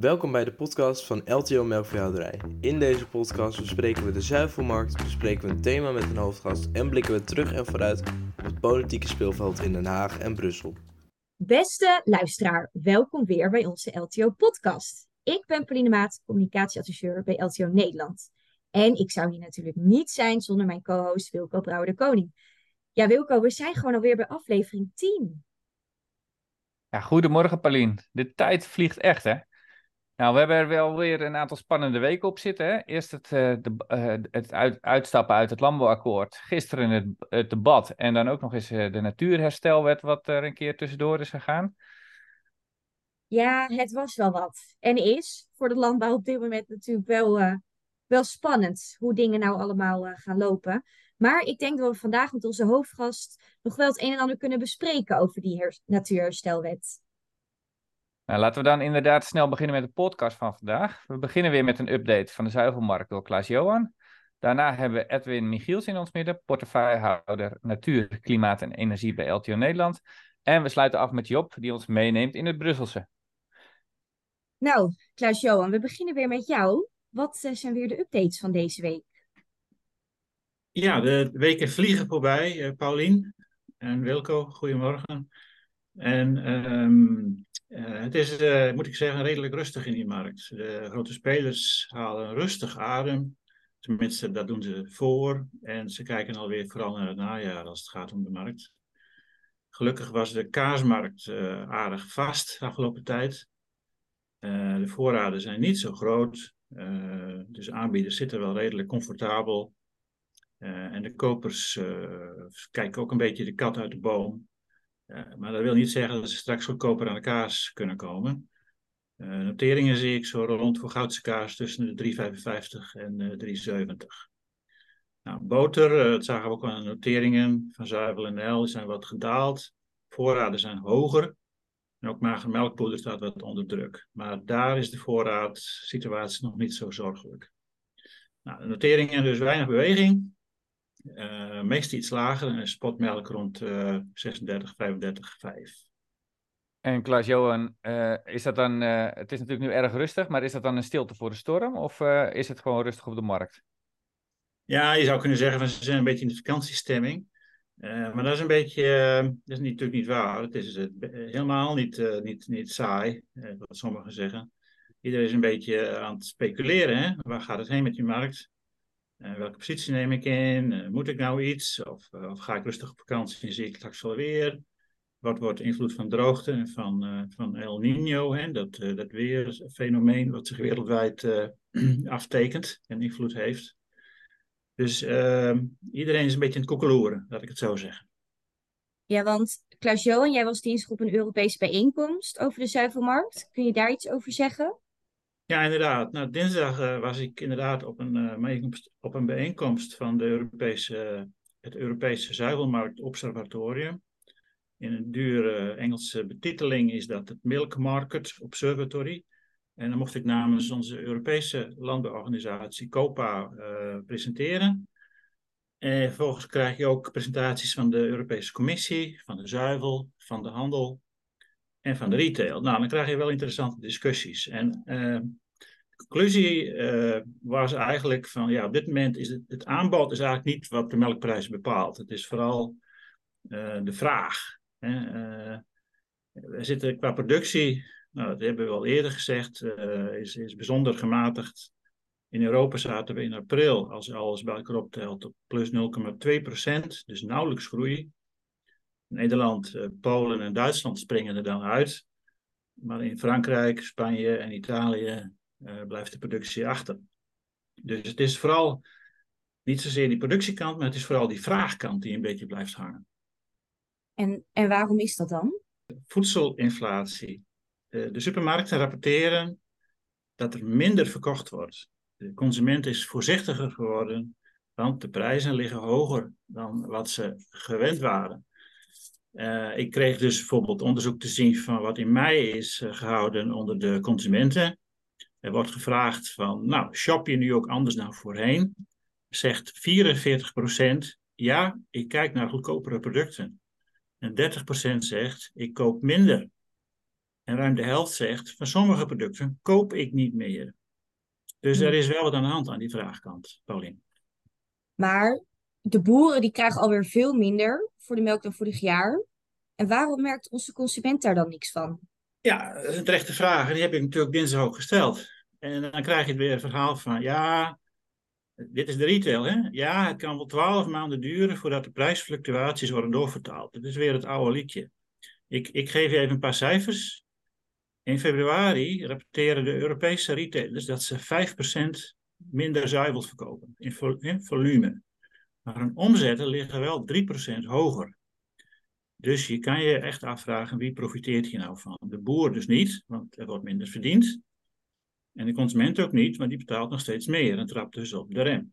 Welkom bij de podcast van LTO Melkveehouderij. In deze podcast bespreken we de zuivelmarkt, bespreken we een thema met een hoofdgast en blikken we terug en vooruit op het politieke speelveld in Den Haag en Brussel. Beste luisteraar, welkom weer bij onze LTO podcast. Ik ben Pauline Maat, communicatieadviseur bij LTO Nederland. En ik zou hier natuurlijk niet zijn zonder mijn co-host Wilco Brouwer de Koning. Ja, Wilco, we zijn gewoon alweer bij aflevering 10. Ja, goedemorgen Paulien. De tijd vliegt echt, hè? Nou, we hebben er wel weer een aantal spannende weken op zitten. Hè? Eerst het, uh, de, uh, het uit, uitstappen uit het landbouwakkoord. Gisteren het, het debat. En dan ook nog eens uh, de natuurherstelwet, wat er een keer tussendoor is gegaan. Ja, het was wel wat. En is voor de landbouw op dit moment natuurlijk wel, wel spannend hoe dingen nou allemaal gaan lopen. Maar ik denk dat we vandaag met onze hoofdgast nog wel het een en ander kunnen bespreken over die natuurherstelwet. Nou, laten we dan inderdaad snel beginnen met de podcast van vandaag. We beginnen weer met een update van de zuivelmarkt door Klaas-Johan. Daarna hebben we Edwin Michiels in ons midden, portefeuillehouder natuur, klimaat en energie bij LTO Nederland. En we sluiten af met Job, die ons meeneemt in het Brusselse. Nou, Klaas-Johan, we beginnen weer met jou. Wat zijn weer de updates van deze week? Ja, de weken vliegen voorbij, uh, Paulien en Wilco. Goedemorgen. En um, uh, het is, uh, moet ik zeggen, redelijk rustig in die markt. De grote spelers halen rustig adem. Tenminste, dat doen ze voor. En ze kijken alweer vooral naar het najaar als het gaat om de markt. Gelukkig was de kaasmarkt uh, aardig vast de afgelopen tijd. de voorraden zijn niet zo groot. dus aanbieders zitten wel redelijk comfortabel. en de kopers kijken ook een beetje de kat uit de boom. Ja, maar dat wil niet zeggen dat ze straks goedkoper aan de kaas kunnen komen. Uh, noteringen zie ik zo rond voor goudse kaas tussen de 3,55 en uh, 3,70. Nou, boter, dat zagen we ook aan de noteringen van Zuivel en Nel, die zijn wat gedaald. Voorraden zijn hoger. En ook mager melkpoeder staat wat onder druk. Maar daar is de voorraadsituatie nog niet zo zorgelijk. Nou, de noteringen dus weinig beweging. Uh, meest iets lager en spotmelk rond uh, 36, 35, 5. En Klaas-Johan, uh, is dat dan, uh, het is natuurlijk nu erg rustig, maar is dat dan een stilte voor de storm of is het gewoon rustig op de markt? Ja, je zou kunnen zeggen, van, ze zijn een beetje in de vakantiestemming. maar dat is een beetje, dat is niet, natuurlijk niet waar. Het is helemaal niet, niet, niet saai, wat sommigen zeggen. Iedereen is een beetje aan het speculeren. Hè? Waar gaat het heen met die markt? Uh, welke positie neem ik in? Uh, moet ik nou iets? Of, uh, of, ga ik rustig op vakantie en zie ik straks wel weer? Wat wordt de invloed van droogte en van, van El Nino? Hè? Dat, dat weerfenomeen wat zich wereldwijd aftekent en invloed heeft. Dus ehm, iedereen is een beetje aan het koekeloeren, laat ik het zo zeggen. Ja, want Klaas-Johan, jij was dinsdag op een Europese bijeenkomst over de zuivelmarkt. Kun je daar iets over zeggen? Ja, inderdaad. Nou, dinsdag uh, was ik inderdaad op een, uh, op een bijeenkomst van de Europese, het Europese Zuivelmarkt Observatorium. In een dure Engelse betiteling is dat het Milk Market Observatory. En dan mocht ik namens onze Europese landbouworganisatie COPA uh, presenteren. En vervolgens krijg je ook presentaties van de Europese Commissie, van de zuivel, van de handel en van de retail. Nou, dan krijg je wel interessante discussies. En uh, de conclusie uh, was eigenlijk van, ja, op dit moment is het, het aanbod is eigenlijk niet wat de melkprijs bepaalt. Het is vooral uh, de vraag. Hè. we zitten qua productie, nou, dat hebben we al eerder gezegd, is, is bijzonder gematigd. In Europa zaten we in april, als alles bij elkaar optelt, op plus 0,2 procent, dus nauwelijks groei. Nederland, uh, Polen en Duitsland springen er dan uit. Maar in Frankrijk, Spanje en Italië uh, blijft de productie achter. Dus het is vooral niet zozeer die productiekant, maar het is vooral die vraagkant die een beetje blijft hangen. En, en waarom is dat dan? Voedselinflatie. Uh, de supermarkten rapporteren dat er minder verkocht wordt. De consument is voorzichtiger geworden, want de prijzen liggen hoger dan wat ze gewend waren. Uh, ik kreeg dus bijvoorbeeld onderzoek te zien van wat in mei is uh, gehouden onder de consumenten. Er wordt gevraagd van, nou, shop je nu ook anders dan voorheen? Zegt 44% ja, ik kijk naar goedkopere producten. En 30% zegt, ik koop minder. En ruim de helft zegt, van sommige producten koop ik niet meer. Dus er is wel wat aan de hand aan die vraagkant, Paulien. Maar de boeren die krijgen alweer veel minder voor de melk dan vorig jaar. En waarom merkt onze consument daar dan niks van? Ja, dat is een terechte vraag. Die heb ik natuurlijk dinsdag ook gesteld. En dan krijg je weer het verhaal van, ja, dit is de retail, hè? Ja, het kan wel twaalf maanden duren voordat de prijsfluctuaties worden doorvertaald. Dat is weer het oude liedje. Ik, ik geef je even een paar cijfers. In februari rapporteren de Europese retailers dat ze 5% minder zuivels verkopen in, volume. Maar hun omzetten liggen wel 3% hoger. Dus je kan je echt afvragen wie profiteert hier nou van. De boer dus niet, want er wordt minder verdiend. En de consument ook niet, maar die betaalt nog steeds meer en trapt dus op de rem.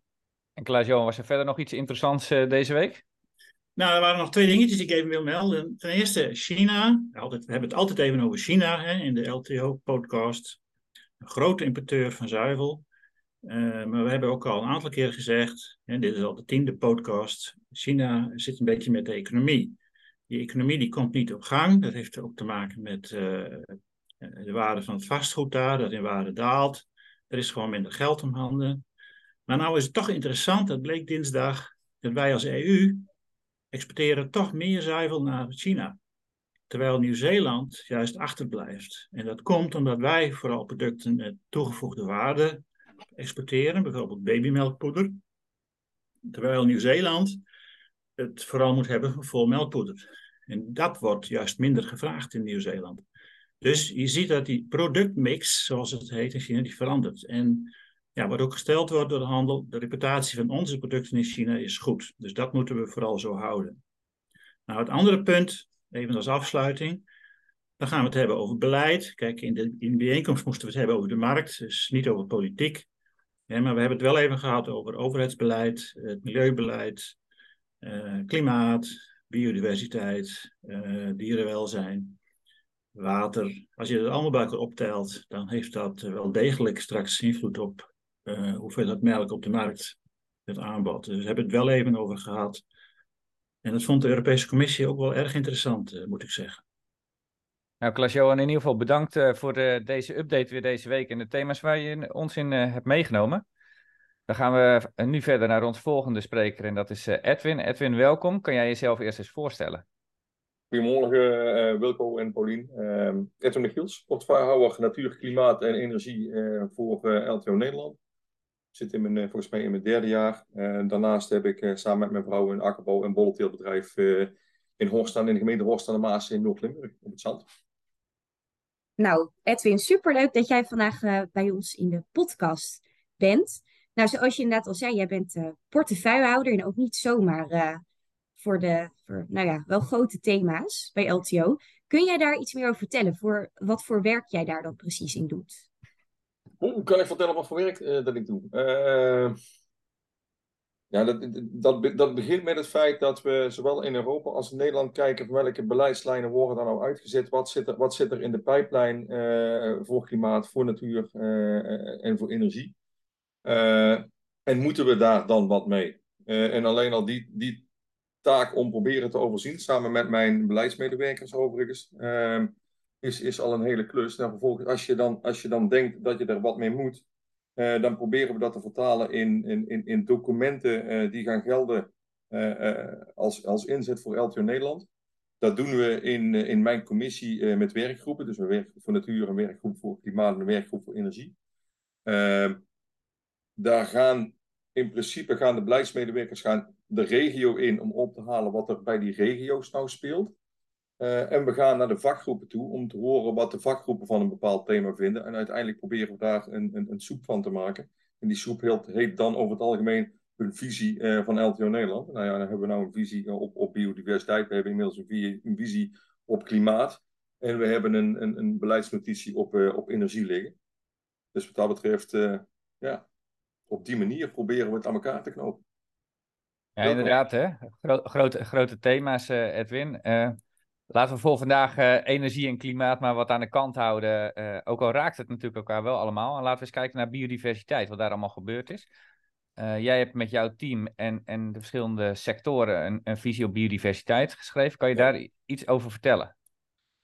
En Klaas-Johan, was er verder nog iets interessants uh, deze week? Nou, er waren nog twee dingetjes die ik even wil melden. Ten eerste China. Altijd, we hebben het altijd even over China hè, in de LTO-podcast. Een grote importeur van zuivel. Uh, maar we hebben ook al een aantal keer gezegd, en dit is al de tiende podcast, China zit een beetje met de economie. Die economie die komt niet op gang. Dat heeft ook te maken met uh, de waarde van het vastgoed daar, dat in waarde daalt. Er is gewoon minder geld om handen. Maar nou is het toch interessant, dat bleek dinsdag, dat wij als EU exporteren toch meer zuivel naar China. Terwijl Nieuw-Zeeland juist achterblijft. En dat komt omdat wij vooral producten met toegevoegde waarde exporteren, bijvoorbeeld babymelkpoeder. Terwijl Nieuw-Zeeland het vooral moet hebben voor melkpoeder. En dat wordt juist minder gevraagd in Nieuw-Zeeland. Dus je ziet dat die productmix, zoals het heet in China, die verandert. En ja, wat ook gesteld wordt door de handel, de reputatie van onze producten in China is goed. Dus dat moeten we vooral zo houden. Nou, het andere punt, even als afsluiting, dan gaan we het hebben over beleid. Kijk, in de, in de bijeenkomst moesten we het hebben over de markt, dus niet over politiek. Ja, maar we hebben het wel even gehad over overheidsbeleid, het milieubeleid, uh, klimaat, biodiversiteit, uh, dierenwelzijn, water. Als je het allemaal bij elkaar optelt, dan heeft dat wel degelijk straks invloed op uh, hoeveel dat melk op de markt het aanbod. Dus we hebben het wel even over gehad. En dat vond de Europese Commissie ook wel erg interessant, moet ik zeggen. Nou, Klaas-Johan, in ieder geval bedankt uh, voor de, deze update weer deze week en de thema's waar je ons in hebt meegenomen. Dan gaan we nu verder naar ons volgende spreker en dat is Edwin. Edwin, welkom. Kan jij jezelf eerst eens voorstellen? Goedemorgen Wilco en Paulien. Ehm, Edwin de Giels, portefeuillehouder Natuur, Klimaat en Energie voor LTO Nederland zit in mijn, eh, volgens mij in mijn derde jaar. Daarnaast heb ik samen met mijn vrouw een akkerbouw- en bolleteelbedrijf in Horstaan, in de gemeente Horstaan de Maas in Noord-Limburg, op het zand. Nou, Edwin, superleuk dat jij vandaag bij ons in de podcast bent. Nou, zoals je inderdaad al zei, jij bent portefeuillehouder en ook niet zomaar voor de, voor, nou ja, wel grote thema's bij LTO. Kun jij daar iets meer over vertellen? Voor wat voor werk jij daar dan precies in doet? Hoe kan ik vertellen wat voor werk uh, dat ik doe? Ja, dat, dat, begint met het feit dat we zowel in Europa als in Nederland kijken welke beleidslijnen worden daar nou uitgezet. Wat zit er, wat zit er in de pijplijn uh, voor klimaat, voor natuur en voor energie? en moeten we daar dan wat mee? en alleen al die, die taak om proberen te overzien, samen met mijn beleidsmedewerkers overigens is, is al een hele klus. Nou, vervolgens, als je, dan, als je dan denkt dat je er wat mee moet, uh, dan proberen we dat te vertalen in, in, in documenten uh, die gaan gelden uh, als, als inzet voor LTO Nederland. Dat doen we in, in mijn commissie met werkgroepen. Dus een werkgroep voor natuur, een werkgroep voor klimaat en een werkgroep voor energie. Ehm, daar gaan in principe gaan de beleidsmedewerkers gaan de regio in om op te halen wat er bij die regio's nou speelt. Uh, en we gaan naar de vakgroepen toe om te horen wat de vakgroepen van een bepaald thema vinden. En uiteindelijk proberen we daar een, een, een soep van te maken. En die soep heet, heet dan over het algemeen een visie uh, van LTO Nederland. Nou ja, dan hebben we nou een visie op, op biodiversiteit. We hebben inmiddels een, visie, een visie op klimaat. En we hebben een, een, een beleidsnotitie op, uh, op energie liggen. Dus wat dat betreft, ja, op die manier proberen we het aan elkaar te knopen. Ja, inderdaad, hè? Gro grote, grote thema's, Edwin. Laten we voor vandaag uh, energie en klimaat maar wat aan de kant houden. Uh, ook al raakt het natuurlijk elkaar wel allemaal. En laten we eens kijken naar biodiversiteit, wat daar allemaal gebeurd is. Uh, jij hebt met jouw team en, en de verschillende sectoren een, een visie op biodiversiteit geschreven. Kan je daar iets over vertellen?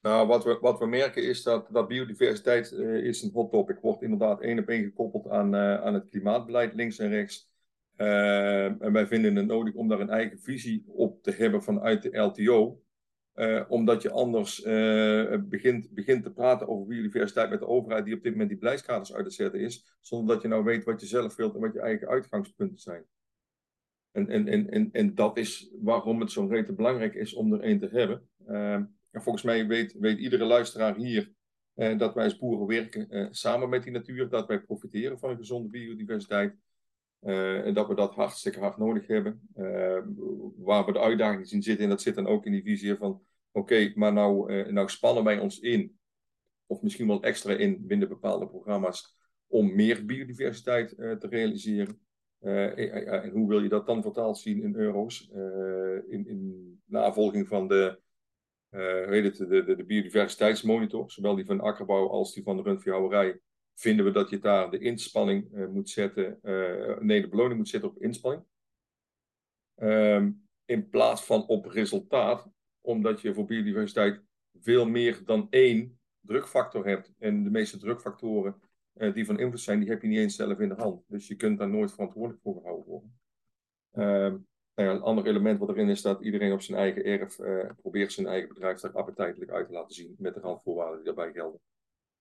Nou, wat we, wat we merken is dat, dat biodiversiteit is een hot topic. Wordt inderdaad één op één gekoppeld aan, aan het klimaatbeleid links en rechts. En wij vinden het nodig om daar een eigen visie op te hebben vanuit de LTO. Omdat je anders begint, begint te praten over biodiversiteit met de overheid die op dit moment die beleidskaders uit te zetten is. Zonder dat je nou weet wat je zelf wilt en wat je eigen uitgangspunten zijn. En, en, en, en, en dat is waarom het zo rete belangrijk is om er één te hebben. Ehm, en volgens mij weet, weet iedere luisteraar hier eh, dat wij als boeren werken eh, samen met die natuur, dat wij profiteren van een gezonde biodiversiteit. Uh, en dat we dat hartstikke hard nodig hebben. Ehm, waar we de uitdaging zien zitten, en dat zit dan ook in die visie van: oké, maar nou, uh, nou spannen wij ons in, of misschien wel extra in binnen bepaalde programma's, om meer biodiversiteit te realiseren. en hoe wil je dat dan vertaald zien in euro's? in, in navolging van de het, de, de, de, biodiversiteitsmonitor, zowel die van akkerbouw als die van de rundveehouderij, vinden we dat je daar de inspanning uh, moet zetten, uh, nee, de beloning moet zetten op inspanning. Um, in plaats van op resultaat, omdat je voor biodiversiteit veel meer dan één drukfactor hebt. En de meeste drukfactoren die van invloed zijn, die heb je niet eens zelf in de hand. Dus je kunt daar nooit verantwoordelijk voor gehouden worden. Um, nou ja, een ander element wat erin is dat iedereen op zijn eigen erf probeert zijn eigen bedrijf er appetijtelijk uit te laten zien met de randvoorwaarden die daarbij gelden.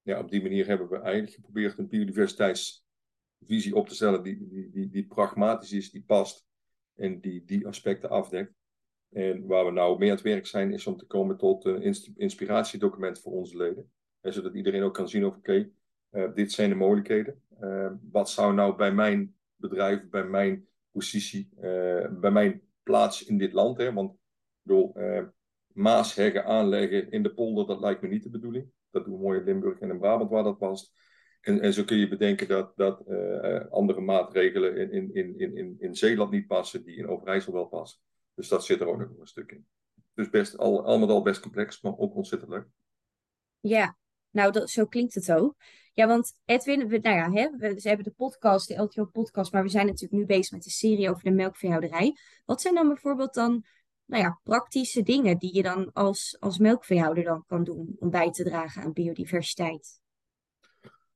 Ja, op die manier hebben we eigenlijk geprobeerd een biodiversiteitsvisie op te stellen die, die, die, die pragmatisch is, die past en die die aspecten afdekt. En waar we nou mee aan het werk zijn, is om te komen tot een inspiratiedocument voor onze leden. En zodat iedereen ook kan zien, oké, okay, uh, dit zijn de mogelijkheden. Uh, wat zou nou bij mijn bedrijf, bij mijn positie bij mijn plaats in dit land. Hè? Want uh, maasheggen aanleggen in de polder, dat lijkt me niet de bedoeling. Dat doen we mooi in Limburg en in Brabant waar dat past. En, en zo kun je bedenken dat, dat uh, andere maatregelen in, in, in, in, in Zeeland niet passen, die in Overijssel wel passen. Dus dat zit er ook nog een stuk in. Dus best, al, allemaal al best complex, maar ook ontzettend leuk. Ja, nou, dat, zo klinkt het ook. Ja, want Edwin, we, nou ja, hè, we, ze hebben de podcast, de LTO-podcast, maar we zijn natuurlijk nu bezig met de serie over de melkveehouderij. Wat zijn dan bijvoorbeeld dan, nou ja, praktische dingen die je dan als, als melkveehouder dan kan doen om bij te dragen aan biodiversiteit?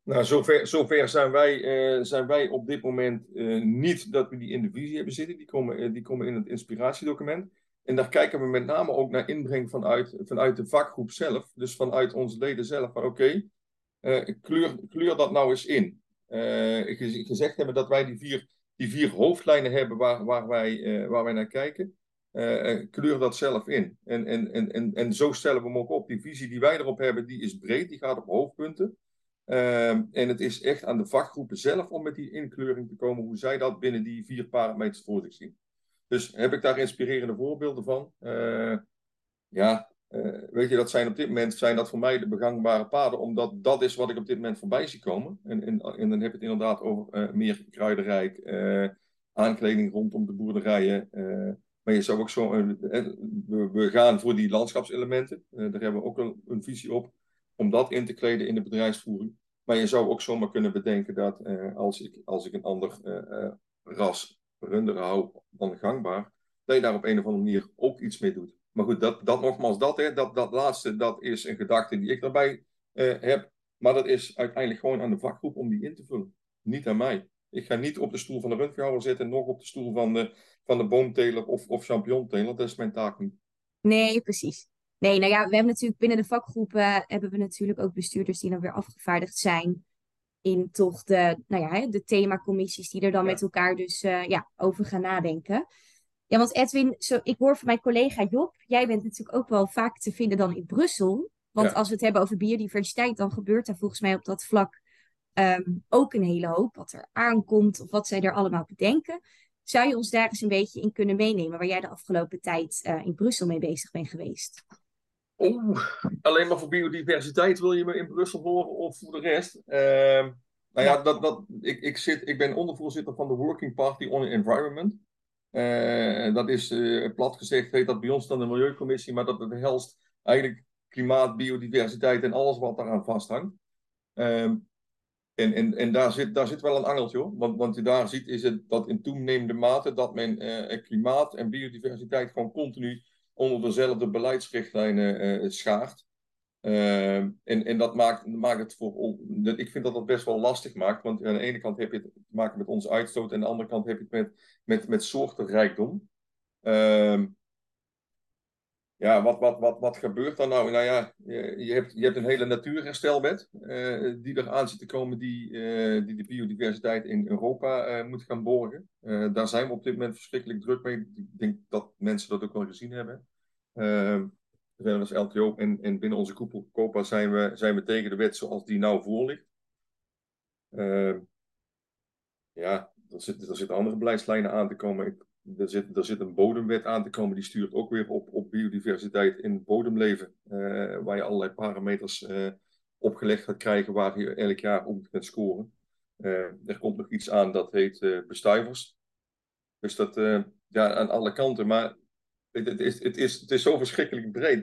Nou, zover, zover zijn, wij, uh, zijn wij op dit moment uh, niet dat we die in de visie hebben zitten. Die komen, uh, die komen in het inspiratiedocument. En daar kijken we met name ook naar inbreng vanuit, vanuit de vakgroep zelf. Dus vanuit onze leden zelf. Oké, kleur, kleur dat nou eens in. Gezegd hebben dat wij die vier, die vier hoofdlijnen hebben waar, waar, wij, waar wij naar kijken. Kleur dat zelf in. En, en, en, en, en zo stellen we hem ook op. Die visie die wij erop hebben, die is breed, die gaat op hoofdpunten. Ehm, en het is echt aan de vakgroepen zelf om met die inkleuring te komen, hoe zij dat binnen die vier parameters voor zich zien. Dus heb ik daar inspirerende voorbeelden van? ja, uh, weet je, dat zijn op dit moment zijn dat voor mij de begangbare paden, omdat dat is wat ik op dit moment voorbij zie komen. En, en, en dan heb je het inderdaad over uh, meer kruidenrijk, uh, aankleding rondom de boerderijen. Maar je zou ook zo, we, gaan voor die landschapselementen, daar hebben we ook een, een, visie op, om dat in te kleden in de bedrijfsvoering. Maar je zou ook zomaar kunnen bedenken dat als, ik, als ik een ander ras runderen hou dan gangbaar, dat je daar op een of andere manier ook iets mee doet. Maar goed, dat, dat nogmaals, dat, hè, dat, dat laatste, dat is een gedachte die ik daarbij uh, heb. Maar dat is uiteindelijk gewoon aan de vakgroep om die in te vullen. Niet aan mij. Ik ga niet op de stoel van de rundveehouder zitten, nog op de stoel van de, van de boomteler of, of champignonteler. Dat is mijn taak niet. Nee, precies. Nee, nou ja, we hebben natuurlijk binnen de vakgroepen hebben we natuurlijk ook bestuurders die dan weer afgevaardigd zijn in toch de, nou ja, de themacommissies die er dan ja. met elkaar dus uh, ja, over gaan nadenken. Ja, want Edwin, zo, ik hoor van mijn collega Job, jij bent natuurlijk ook wel vaak te vinden dan in Brussel. Want als we het hebben over biodiversiteit, dan gebeurt er volgens mij op dat vlak um, ook een hele hoop. Wat er aankomt of wat zij er allemaal bedenken. Zou je ons daar eens een beetje in kunnen meenemen, waar jij de afgelopen tijd uh, in Brussel mee bezig bent geweest? Oeh, alleen maar voor biodiversiteit wil je me in Brussel horen of voor de rest? Uh, nou ja, dat, dat, ik, ik, zit, ik ben ondervoorzitter van de Working Party on Environment. Uh, dat is uh, plat gezegd, heet dat bij ons dan de Milieucommissie, maar dat behelst eigenlijk klimaat, biodiversiteit en alles wat daaraan vasthangt. Um, en en, en daar, zit, daar zit wel een angeltje hoor. Want, want je daar ziet is het dat in toenemende mate dat men uh, klimaat en biodiversiteit gewoon continu onder dezelfde beleidsrichtlijnen schaart. Ehm, en, en dat maakt, maakt het voor. Ik vind dat dat best wel lastig maakt. Want aan de ene kant heb je het te maken met onze uitstoot. En aan de andere kant heb je het met, met, met soortenrijkdom. Ehm, ja, wat, wat, wat, wat gebeurt er nou? Nou ja, je, hebt, je hebt een hele natuurherstelwet uh, die er aan zit te komen, die, uh, die de biodiversiteit in Europa uh, moet gaan borgen. daar zijn we op dit moment verschrikkelijk druk mee. Ik denk dat mensen dat ook wel gezien hebben. We zijn als LTO en, en binnen onze koepel COPA zijn we, zijn we tegen de wet zoals die nou voor ligt. Ja, er zitten, zitten andere beleidslijnen aan te komen. Ik, er, zit, er zit een bodemwet aan te komen, die stuurt ook weer op, op biodiversiteit in bodemleven. Uh, waar je allerlei parameters uh, opgelegd gaat krijgen waar je elk jaar op kunt scoren. Uh, er komt nog iets aan dat heet bestuivers. Dus dat ja, aan alle kanten. Maar het, is, het, is, het is zo verschrikkelijk breed.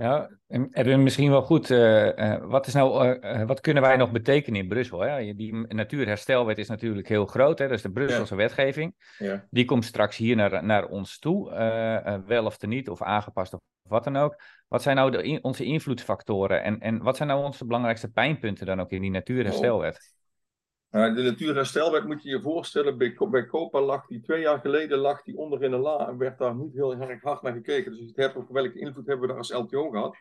Nou, Erwin, misschien wel goed. Uh, uh, wat, is nou, uh, wat kunnen wij nog betekenen in Brussel? Hè? Die natuurherstelwet is natuurlijk heel groot. Hè? Dat is de Brusselse ja. wetgeving. Ja. Die komt straks hier naar, naar ons toe. wel of niet, of aangepast of wat dan ook. Wat zijn nou de, in, onze invloedsfactoren? En, en wat zijn nou onze belangrijkste pijnpunten dan ook in die natuurherstelwet? Uh, de natuurherstelwet moet je je voorstellen, bij, Copa lag die twee jaar geleden lag die onder in de la en werd daar niet heel erg hard naar gekeken. Dus je hebt op welke invloed hebben we daar als LTO gehad.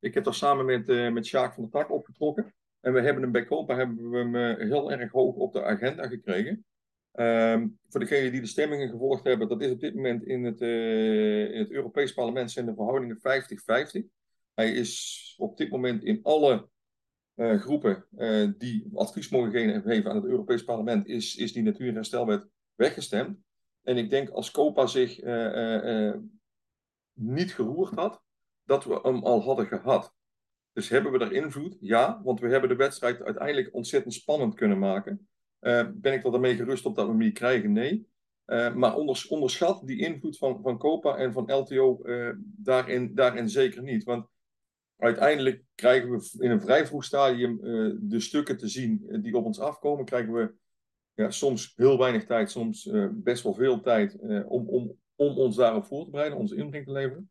Ik heb daar samen met, uh, met Sjaak van der Tak opgetrokken. En we hebben hem bij Copa hebben we hem uh, heel erg hoog op de agenda gekregen. Um, voor degenen die de stemmingen gevolgd hebben, dat is op dit moment in het, uh, in het Europees Parlement zijn de verhoudingen 50-50. Hij is op dit moment in alle uh, groepen uh, die advies mogen geven aan het Europees Parlement, is, is die natuurherstelwet weggestemd. En ik denk als COPA zich uh, niet geroerd had, dat we hem al hadden gehad. Dus hebben we er invloed? Ja, want we hebben de wedstrijd uiteindelijk ontzettend spannend kunnen maken. ben ik er daarmee gerust op dat we hem niet krijgen? Nee. maar onderschat die invloed van, van COPA en van LTO daarin, daarin zeker niet. Want uiteindelijk krijgen we in een vrij vroeg stadium uh, de stukken te zien eh, die op ons afkomen. Krijgen we ja, soms heel weinig tijd, soms uh, best wel veel tijd om, om, om ons daarop voor te bereiden, onze inbreng te leveren.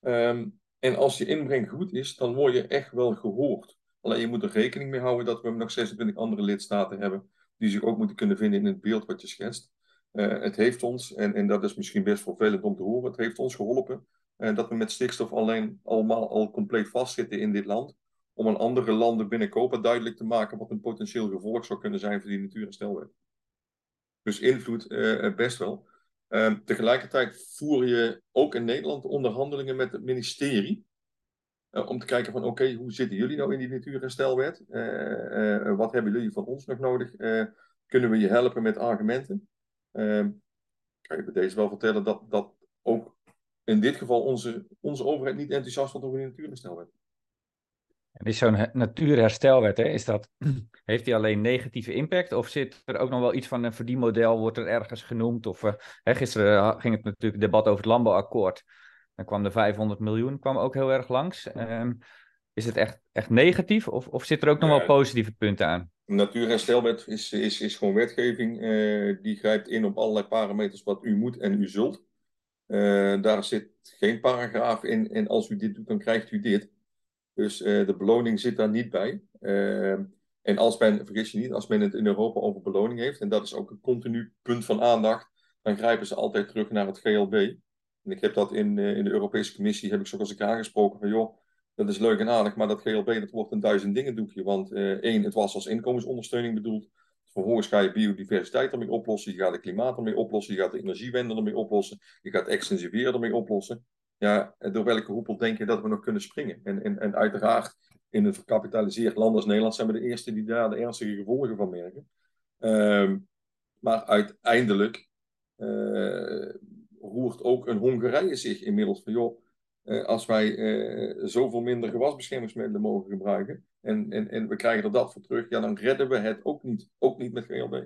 Um, en als je inbreng goed is, dan word je echt wel gehoord. Alleen je moet er rekening mee houden dat we nog 26 andere lidstaten hebben die zich ook moeten kunnen vinden in het beeld wat je schetst. het heeft ons, en, en dat is misschien best vervelend om te horen, het heeft ons geholpen dat we met stikstof alleen allemaal al compleet vastzitten in dit land. Om aan andere landen binnen Koper duidelijk te maken wat een potentieel gevolg zou kunnen zijn voor die natuurherstelwet. Dus invloed uh, best wel. Uh, tegelijkertijd voer je ook in Nederland onderhandelingen met het ministerie. Uh, om te kijken van oké, hoe zitten jullie nou in die natuurherstelwet? wat hebben jullie van ons nog nodig? kunnen we je helpen met argumenten? kan je bij deze wel vertellen dat, dat ook in dit geval onze, onze overheid niet enthousiast wordt over die natuurherstelwet. En is zo'n natuurherstelwet, hè, is dat, heeft die alleen negatieve impact? Of zit er ook nog wel iets van een verdienmodel, wordt er ergens genoemd? Of, uh, hè, gisteren ging het natuurlijk debat over het landbouwakkoord. Dan kwam de 500 miljoen kwam ook heel erg langs. Um, is het echt, echt negatief of, of zit er ook nog wel positieve punten aan? Natuurherstelwet is, is, is gewoon wetgeving. Uh, die grijpt in op allerlei parameters wat u moet en u zult. Uh, daar zit geen paragraaf in. En als u dit doet, dan krijgt u dit. Dus uh, de beloning zit daar niet bij. Uh, en als men, vergis je niet, als men het in Europa over beloning heeft, en dat is ook een continu punt van aandacht, dan grijpen ze altijd terug naar het GLB. En ik heb dat in, in de Europese Commissie, heb ik zo als ik aangesproken van joh, dat is leuk en aardig, maar dat GLB dat wordt een duizend dingen doekje. Want één, het was als inkomensondersteuning bedoeld. Vervolgens ga je biodiversiteit ermee oplossen, je gaat het klimaat ermee oplossen, je gaat de energiewende ermee oplossen, je gaat extensiveren ermee oplossen. Ja, door welke hoepel denk je dat we nog kunnen springen? En, en, en uiteraard, in een verkapitaliseerd land als Nederland zijn we de eerste die daar de ernstige gevolgen van merken. Um, maar uiteindelijk uh, roert ook een Hongarije zich inmiddels van, joh, als wij uh, zoveel minder gewasbeschermingsmiddelen mogen gebruiken, en, en, en we krijgen er dat voor terug, ja, dan redden we het ook niet. Ook niet met GLB.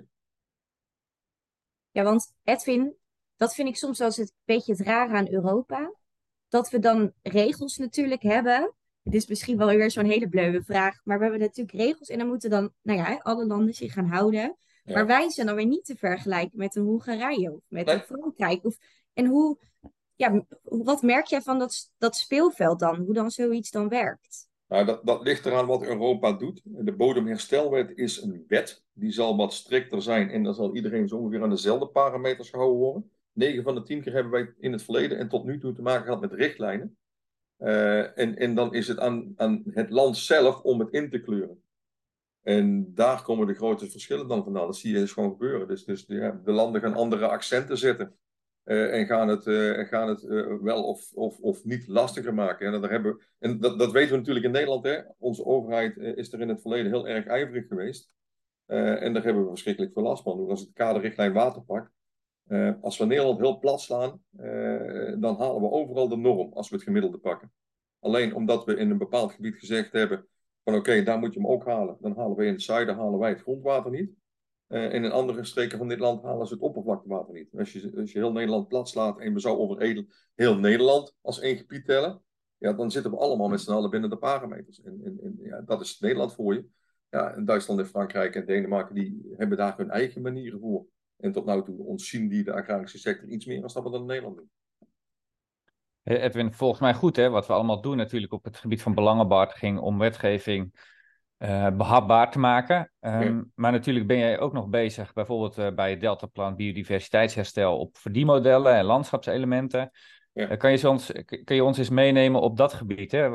Ja, want Edwin, dat vind ik soms wel eens een beetje het rare aan Europa. Dat we dan regels natuurlijk hebben. Het is misschien wel weer zo'n hele bleuwe vraag. Maar we hebben natuurlijk regels en dan moeten dan, nou ja, alle landen zich gaan houden. Maar wij zijn dan weer niet te vergelijken met een Hongarije of met een Frankrijk. Of, en hoe, ja, wat merk jij van dat, dat speelveld dan? Hoe dan zoiets dan werkt? Nou, dat, dat ligt eraan wat Europa doet. De bodemherstelwet is een wet. Die zal wat strikter zijn en dan zal iedereen zo ongeveer aan dezelfde parameters gehouden worden. 9 van de 10 keer hebben wij in het verleden en tot nu toe te maken gehad met richtlijnen. Uh, en, en dan is het aan, aan het land zelf om het in te kleuren. En daar komen de grote verschillen dan vandaan. Dat zie je dus gewoon gebeuren. Dus, dus ja, de landen gaan andere accenten zetten. Uh, en gaan het, uh, gaan het uh, wel of, of, of niet lastiger maken. En, daar hebben, en dat, dat weten we natuurlijk in Nederland. Hè. Onze overheid is er in het verleden heel erg ijverig geweest. en daar hebben we verschrikkelijk veel last van. Als het kaderrichtlijn waterpak. als we Nederland heel plat slaan, dan halen we overal de norm als we het gemiddelde pakken. Alleen omdat we in een bepaald gebied gezegd hebben van oké, daar moet je hem ook halen. Dan halen we in het zuiden halen wij het grondwater niet. Uh, en in andere streken van dit land halen ze het oppervlaktewater niet. Als je, als je heel Nederland plat slaat en we zouden over heel Nederland als één gebied tellen, ja, dan zitten we allemaal met z'n allen binnen de parameters. En, ja, dat is Nederland voor je. Ja, en Duitsland en Frankrijk en Denemarken die hebben daar hun eigen manieren voor. En tot nu toe ontzien die de agrarische sector iets meer dan dat we dan in Nederland doen. Edwin, volgens mij goed hè, wat we allemaal doen natuurlijk op het gebied van belangenbehartiging om wetgeving uh, behapbaar te maken. Um, ja. Maar natuurlijk ben jij ook nog bezig, bijvoorbeeld uh, bij het Deltaplan biodiversiteitsherstel op verdienmodellen en landschapselementen. Ja. Uh, kan, je ons, kan je ons eens meenemen op dat gebied? Hè?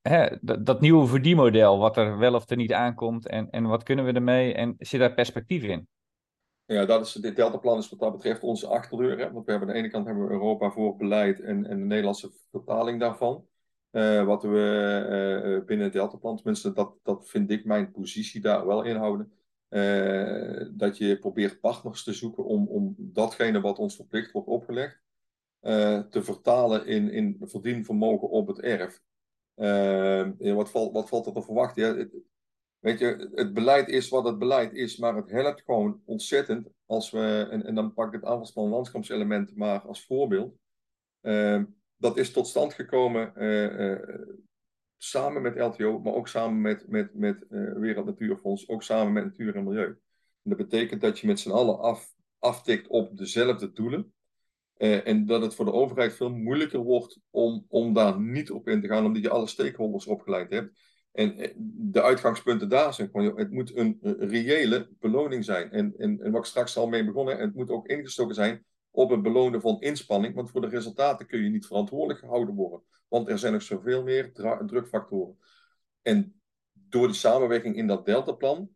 hè? Dat, dat, nieuwe verdienmodel, wat er wel of er niet aankomt en, en wat kunnen we ermee en zit daar perspectief in? Ja, dat is, dit Deltaplan is wat dat betreft onze achterdeur. Hè? Want we hebben aan de ene kant hebben we Europa voor beleid en, en de Nederlandse vertaling daarvan. Uh, wat we uh, binnen het Deltaplan, tenminste dat, dat vind ik mijn positie daar wel inhouden. Uh, dat je probeert partners te zoeken om, om datgene wat ons verplicht wordt opgelegd, te vertalen in, in verdienvermogen op het erf. wat, valt, wat valt er te verwachten? Het, weet je, het beleid is wat het beleid is, maar het helpt gewoon ontzettend als we, en, en dan pak ik het aanvalsplan landschapselement maar als voorbeeld dat is tot stand gekomen uh, uh, samen met LTO, maar ook samen met, met, met uh, Wereld Natuurfonds, ook samen met Natuur en Milieu. En dat betekent dat je met z'n allen af, aftikt op dezelfde doelen. en dat het voor de overheid veel moeilijker wordt om, om daar niet op in te gaan, omdat je alle stakeholders opgeleid hebt. En de uitgangspunten daar zijn gewoon, het moet een, reële beloning zijn. En, en, en wat ik straks al mee begonnen, het moet ook ingestoken zijn op het belonen van inspanning, want voor de resultaten kun je niet verantwoordelijk gehouden worden. Want er zijn nog zoveel meer drukfactoren. En door die samenwerking in dat deltaplan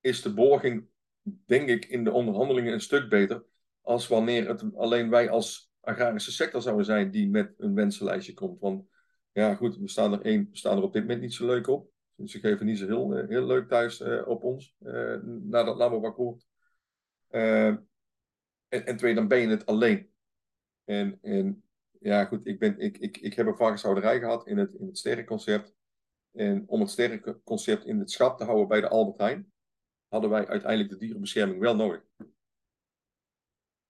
is de borging, denk ik, in de onderhandelingen een stuk beter als wanneer het alleen wij als agrarische sector zouden zijn die met een wensenlijstje komt. Want ja, goed, we staan er, één, we staan er op dit moment niet zo leuk op. Dus ze geven niet zo heel, eh, heel leuk thuis uh, op ons, uh, na dat Laborakkoord. Uh, en, en twee, dan ben je het alleen. En, en ja, goed, ik, ben, ik, ik, ik heb een varkenshouderij gehad in het, in het sterrenconcept. En om het sterrenconcept in het schap te houden bij de Albert Heijn, hadden wij uiteindelijk de dierenbescherming wel nodig.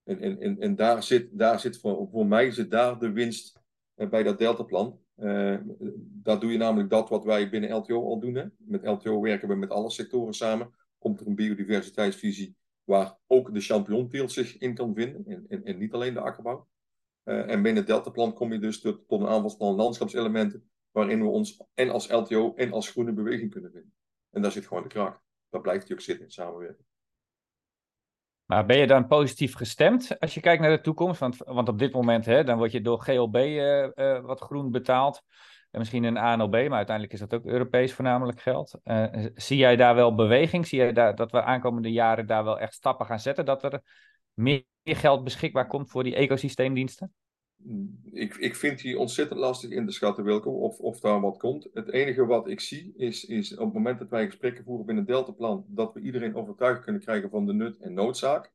En, en, en, en daar zit, daar zit voor, voor mij zit daar de winst uh, bij dat deltaplan. Uh, daar doe je namelijk dat wat wij binnen LTO al doen. Hè. Met LTO werken we met alle sectoren samen. Komt er een biodiversiteitsvisie waar ook de champignonteelt zich in kan vinden en, en, niet alleen de akkerbouw. Uh, en binnen het deltaplan kom je dus tot, een aanvalsplan landschapselementen waarin we ons en als LTO en als groene beweging kunnen vinden. En daar zit gewoon de kracht. Daar blijft hij ook zitten in samenwerking. Maar ben je dan positief gestemd als je kijkt naar de toekomst? Want, want op dit moment hè, dan word je door GLB uh, uh, wat groen betaald misschien een ANLB, maar uiteindelijk is dat ook Europees voornamelijk geld. Uh, zie jij daar wel beweging? Zie jij daar, dat we aankomende jaren daar wel echt stappen gaan zetten? Dat er meer geld beschikbaar komt voor die ecosysteemdiensten? Ik, ik vind die ontzettend lastig in te schatten, Wilco, of, of daar wat komt. Het enige wat ik zie is, is op het moment dat wij gesprekken voeren binnen het Deltaplan, dat we iedereen overtuigd kunnen krijgen van de nut en noodzaak.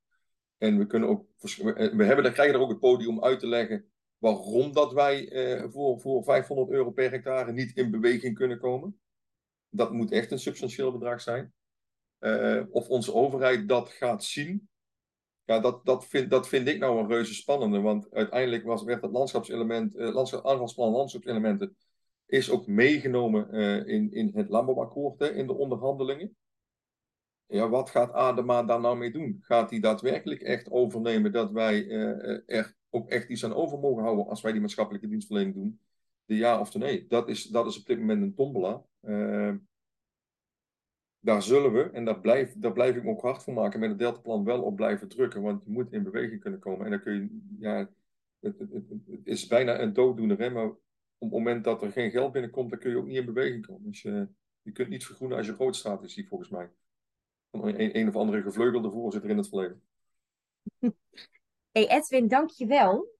En we, kunnen ook, we hebben, dan krijgen er ook het podium om uit te leggen waarom dat wij eh, voor, voor 500 euro per hectare niet in beweging kunnen komen. Dat moet echt een substantieel bedrag zijn. Uh, of onze overheid dat gaat zien. Ja, dat, dat, vind, dat vind ik nou een reuze spannende. Want uiteindelijk was, werd het landschapselement, uh, landschap, landschapselementen, is ook meegenomen uh, in, in het landbouwakkoord, hè, in de onderhandelingen. Ja, wat gaat Adema daar nou mee doen? Gaat hij daadwerkelijk echt overnemen dat wij er ook echt iets aan over mogen houden als wij die maatschappelijke dienstverlening doen. De ja of de nee. Dat is, dat is op dit moment een tombola. Uh, daar zullen we, en daar blijf, daar blijf ik me ook hard voor maken, met het deltaplan wel op blijven drukken. Want je moet in beweging kunnen komen. En dan kun je, ja, het, het, het, is bijna een dooddoener. Hè? Maar op het moment dat er geen geld binnenkomt, dan kun je ook niet in beweging komen. Dus je, je kunt niet vergroenen als je rood staat, is die volgens mij. Een, een of andere gevleugelde voorzitter in het verleden. Hey Edwin, dank je wel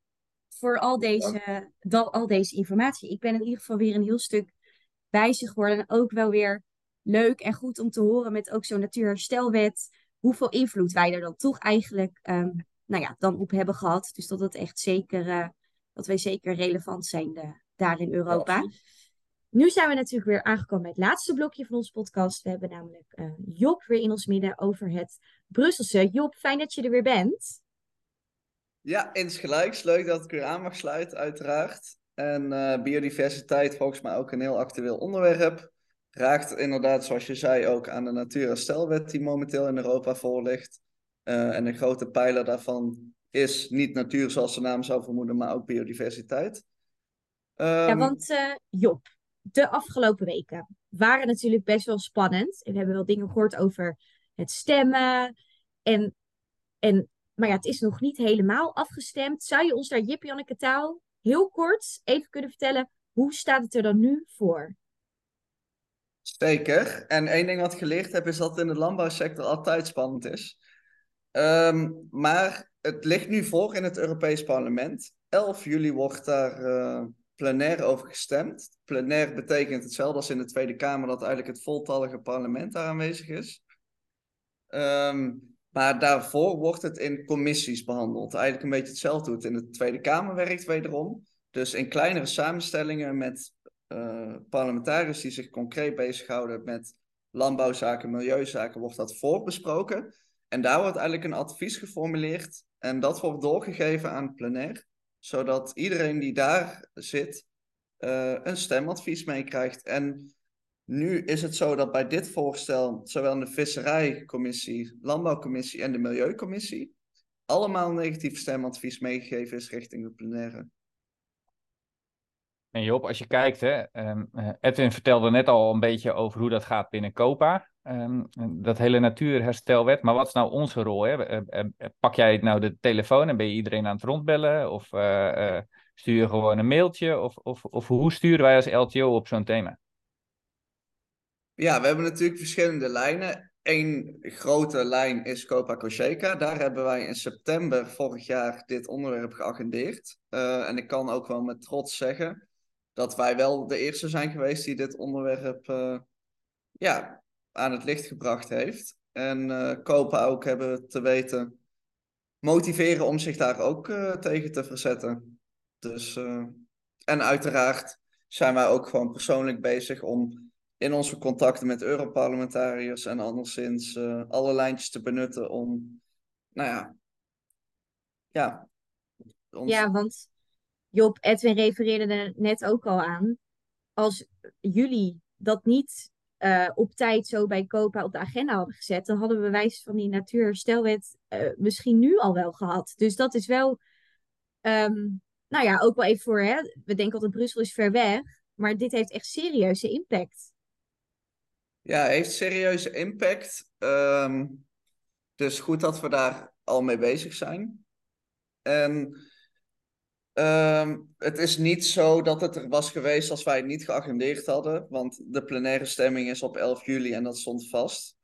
voor al deze, al deze informatie. Ik ben in ieder geval weer een heel stuk wijzer geworden. En ook wel weer leuk en goed om te horen met ook zo'n natuurherstelwet. Hoeveel invloed wij er dan toch eigenlijk um, nou ja, dan op hebben gehad. Dus dat, het echt zeker, uh, dat wij zeker relevant zijn uh, daar in Europa. Nu zijn we natuurlijk weer aangekomen bij het laatste blokje van onze podcast. We hebben namelijk uh, Job weer in ons midden over het Brusselse. Job, fijn dat je er weer bent. Ja, insgelijks. Leuk dat ik weer aan mag sluiten, uiteraard. En uh, biodiversiteit volgens mij ook een heel actueel onderwerp. Raakt inderdaad, zoals je zei, ook aan de Natuurherstelwet die momenteel in Europa voor ligt. Uh, en een grote pijler daarvan is niet natuur zoals de naam zou vermoeden, maar ook biodiversiteit. Um, ja, ehm, want uh, Job, de afgelopen weken waren natuurlijk best wel spannend. En we hebben wel dingen gehoord over het stemmen. En, en, maar ja, het is nog niet helemaal afgestemd. Zou je ons daar, Jip Janneke Taal, heel kort even kunnen vertellen... hoe staat het er dan nu voor? Zeker. En één ding wat ik geleerd heb, is dat het in de landbouwsector altijd spannend is. Um, maar het ligt nu voor in het Europees Parlement. 11 juli wordt daar uh, plenair over gestemd. Plenair betekent hetzelfde als in de Tweede Kamer, dat eigenlijk het voltallige parlement daar aanwezig is. Um, maar daarvoor wordt het in commissies behandeld. Eigenlijk een beetje hetzelfde hoe het in de Tweede Kamer werkt, wederom. Dus in kleinere samenstellingen met uh, parlementariërs die zich concreet bezighouden met landbouwzaken, milieuzaken, wordt dat voorbesproken. En daar wordt eigenlijk een advies geformuleerd. En dat wordt doorgegeven aan het plenair zodat iedereen die daar zit uh, een stemadvies meekrijgt. En nu is het zo dat bij dit voorstel zowel de Visserijcommissie, Landbouwcommissie en de Milieucommissie allemaal negatief stemadvies meegegeven is richting de plenaire. En Job, als je kijkt, hè, um, Edwin vertelde net al een beetje over hoe dat gaat binnen COPA. Um, dat hele natuurherstelwet. Maar wat is nou onze rol? Hè? Eh, eh, pak jij nou de telefoon en ben je iedereen aan het rondbellen? Of stuur je gewoon een mailtje? Of, of, of hoe sturen wij als LTO op zo'n thema? Ja, we hebben natuurlijk verschillende lijnen. Eén grote lijn is Copa Cocheca. Daar hebben wij in september vorig jaar dit onderwerp geagendeerd. en ik kan ook wel met trots zeggen dat wij wel de eerste zijn geweest die dit onderwerp ja, aan het licht gebracht heeft. En uh, Kopen ook hebben te weten motiveren om zich daar ook tegen te verzetten. Dus, en uiteraard zijn wij ook gewoon persoonlijk bezig om in onze contacten met Europarlementariërs en anderszins alle lijntjes te benutten om, nou ja, ja. Ons... Ja, want Job, Edwin refereerde er net ook al aan. Als jullie dat niet uh, op tijd zo bij COPA op de agenda hadden gezet, dan hadden we wijs van die natuurherstelwet uh, misschien nu al wel gehad. Dus dat is wel, um, nou ja, ook wel even voor, hè, we denken altijd Brussel is ver weg, maar dit heeft echt serieuze impact. Ja, heeft serieuze impact. Um, dus goed dat we daar al mee bezig zijn. En Um, het is niet zo dat het er was geweest als wij het niet geagendeerd hadden, want de plenaire stemming is op 11 juli en dat stond vast.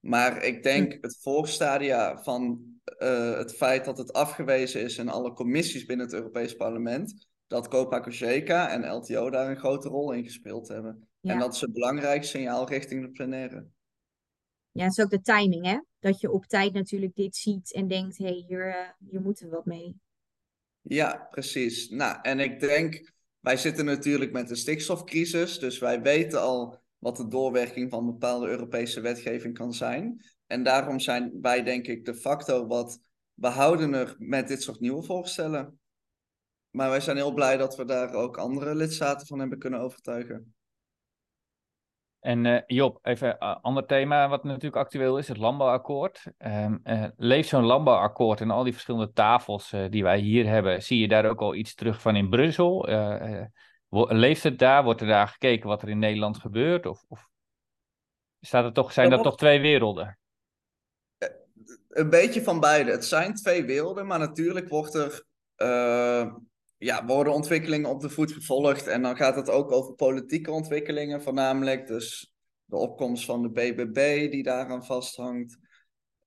Maar ik denk hm. het voorstadia van uh, het feit dat het afgewezen is in alle commissies binnen het Europees Parlement, dat Copa Cogeca en LTO daar een grote rol in gespeeld hebben. Ja. En dat is een belangrijk signaal richting de plenaire. Ja, het is ook de timing, hè? Dat je op tijd natuurlijk dit ziet en denkt, hé, hey, hier, uh, hier moeten we wat mee. Ja, precies. Nou, en ik denk, wij zitten natuurlijk met een stikstofcrisis, dus wij weten al wat de doorwerking van bepaalde Europese wetgeving kan zijn. En daarom zijn wij, denk ik, de facto wat behoudener met dit soort nieuwe voorstellen. Maar wij zijn heel blij dat we daar ook andere lidstaten van hebben kunnen overtuigen. En uh, Job, even een uh, ander thema wat natuurlijk actueel is, het landbouwakkoord. Um, uh, leeft zo'n landbouwakkoord en al die verschillende tafels die wij hier hebben, zie je daar ook al iets terug van in Brussel? leeft het daar? Wordt er daar gekeken wat er in Nederland gebeurt? Of, of staat er toch, zijn dat toch twee werelden? Een beetje van beide. Het zijn twee werelden, maar natuurlijk wordt er ja, worden ontwikkelingen op de voet gevolgd. En dan gaat het ook over politieke ontwikkelingen voornamelijk. Dus de opkomst van de BBB die daaraan vasthangt.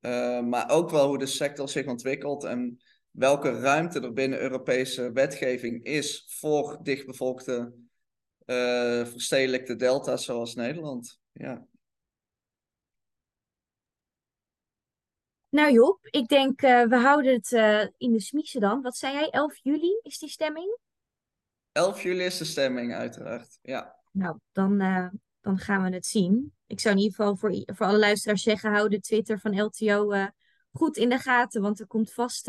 Uh, maar ook wel hoe de sector zich ontwikkelt en welke ruimte er binnen Europese wetgeving is voor dichtbevolkte, uh, verstedelijkte delta's zoals Nederland. Ja. Nou Job, ik denk uh, we houden het uh, in de smiezen dan. Wat zei jij, 11 juli is die stemming? 11 juli is de stemming, uiteraard. Ja. Nou, dan, uh, dan gaan we het zien. Ik zou in ieder geval voor, voor alle luisteraars zeggen: hou de Twitter van LTO goed in de gaten, want er komt vast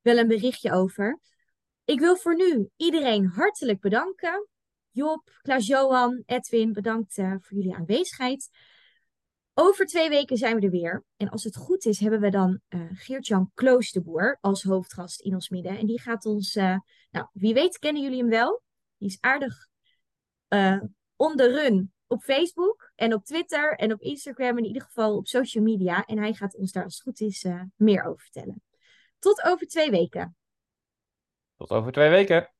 wel een berichtje over. Ik wil voor nu iedereen hartelijk bedanken. Job, Klaas-Johan, Edwin, bedankt voor jullie aanwezigheid. Over twee weken zijn we er weer. En als het goed is, hebben we dan uh, Geert-Jan Kloosterboer als hoofdgast in ons midden. En die gaat ons, uh, nou, wie weet kennen jullie hem wel. Die is aardig uh, on the run op Facebook en op Twitter en op Instagram. In ieder geval op social media. En hij gaat ons daar als het goed is meer over vertellen. Tot over twee weken. Tot over twee weken.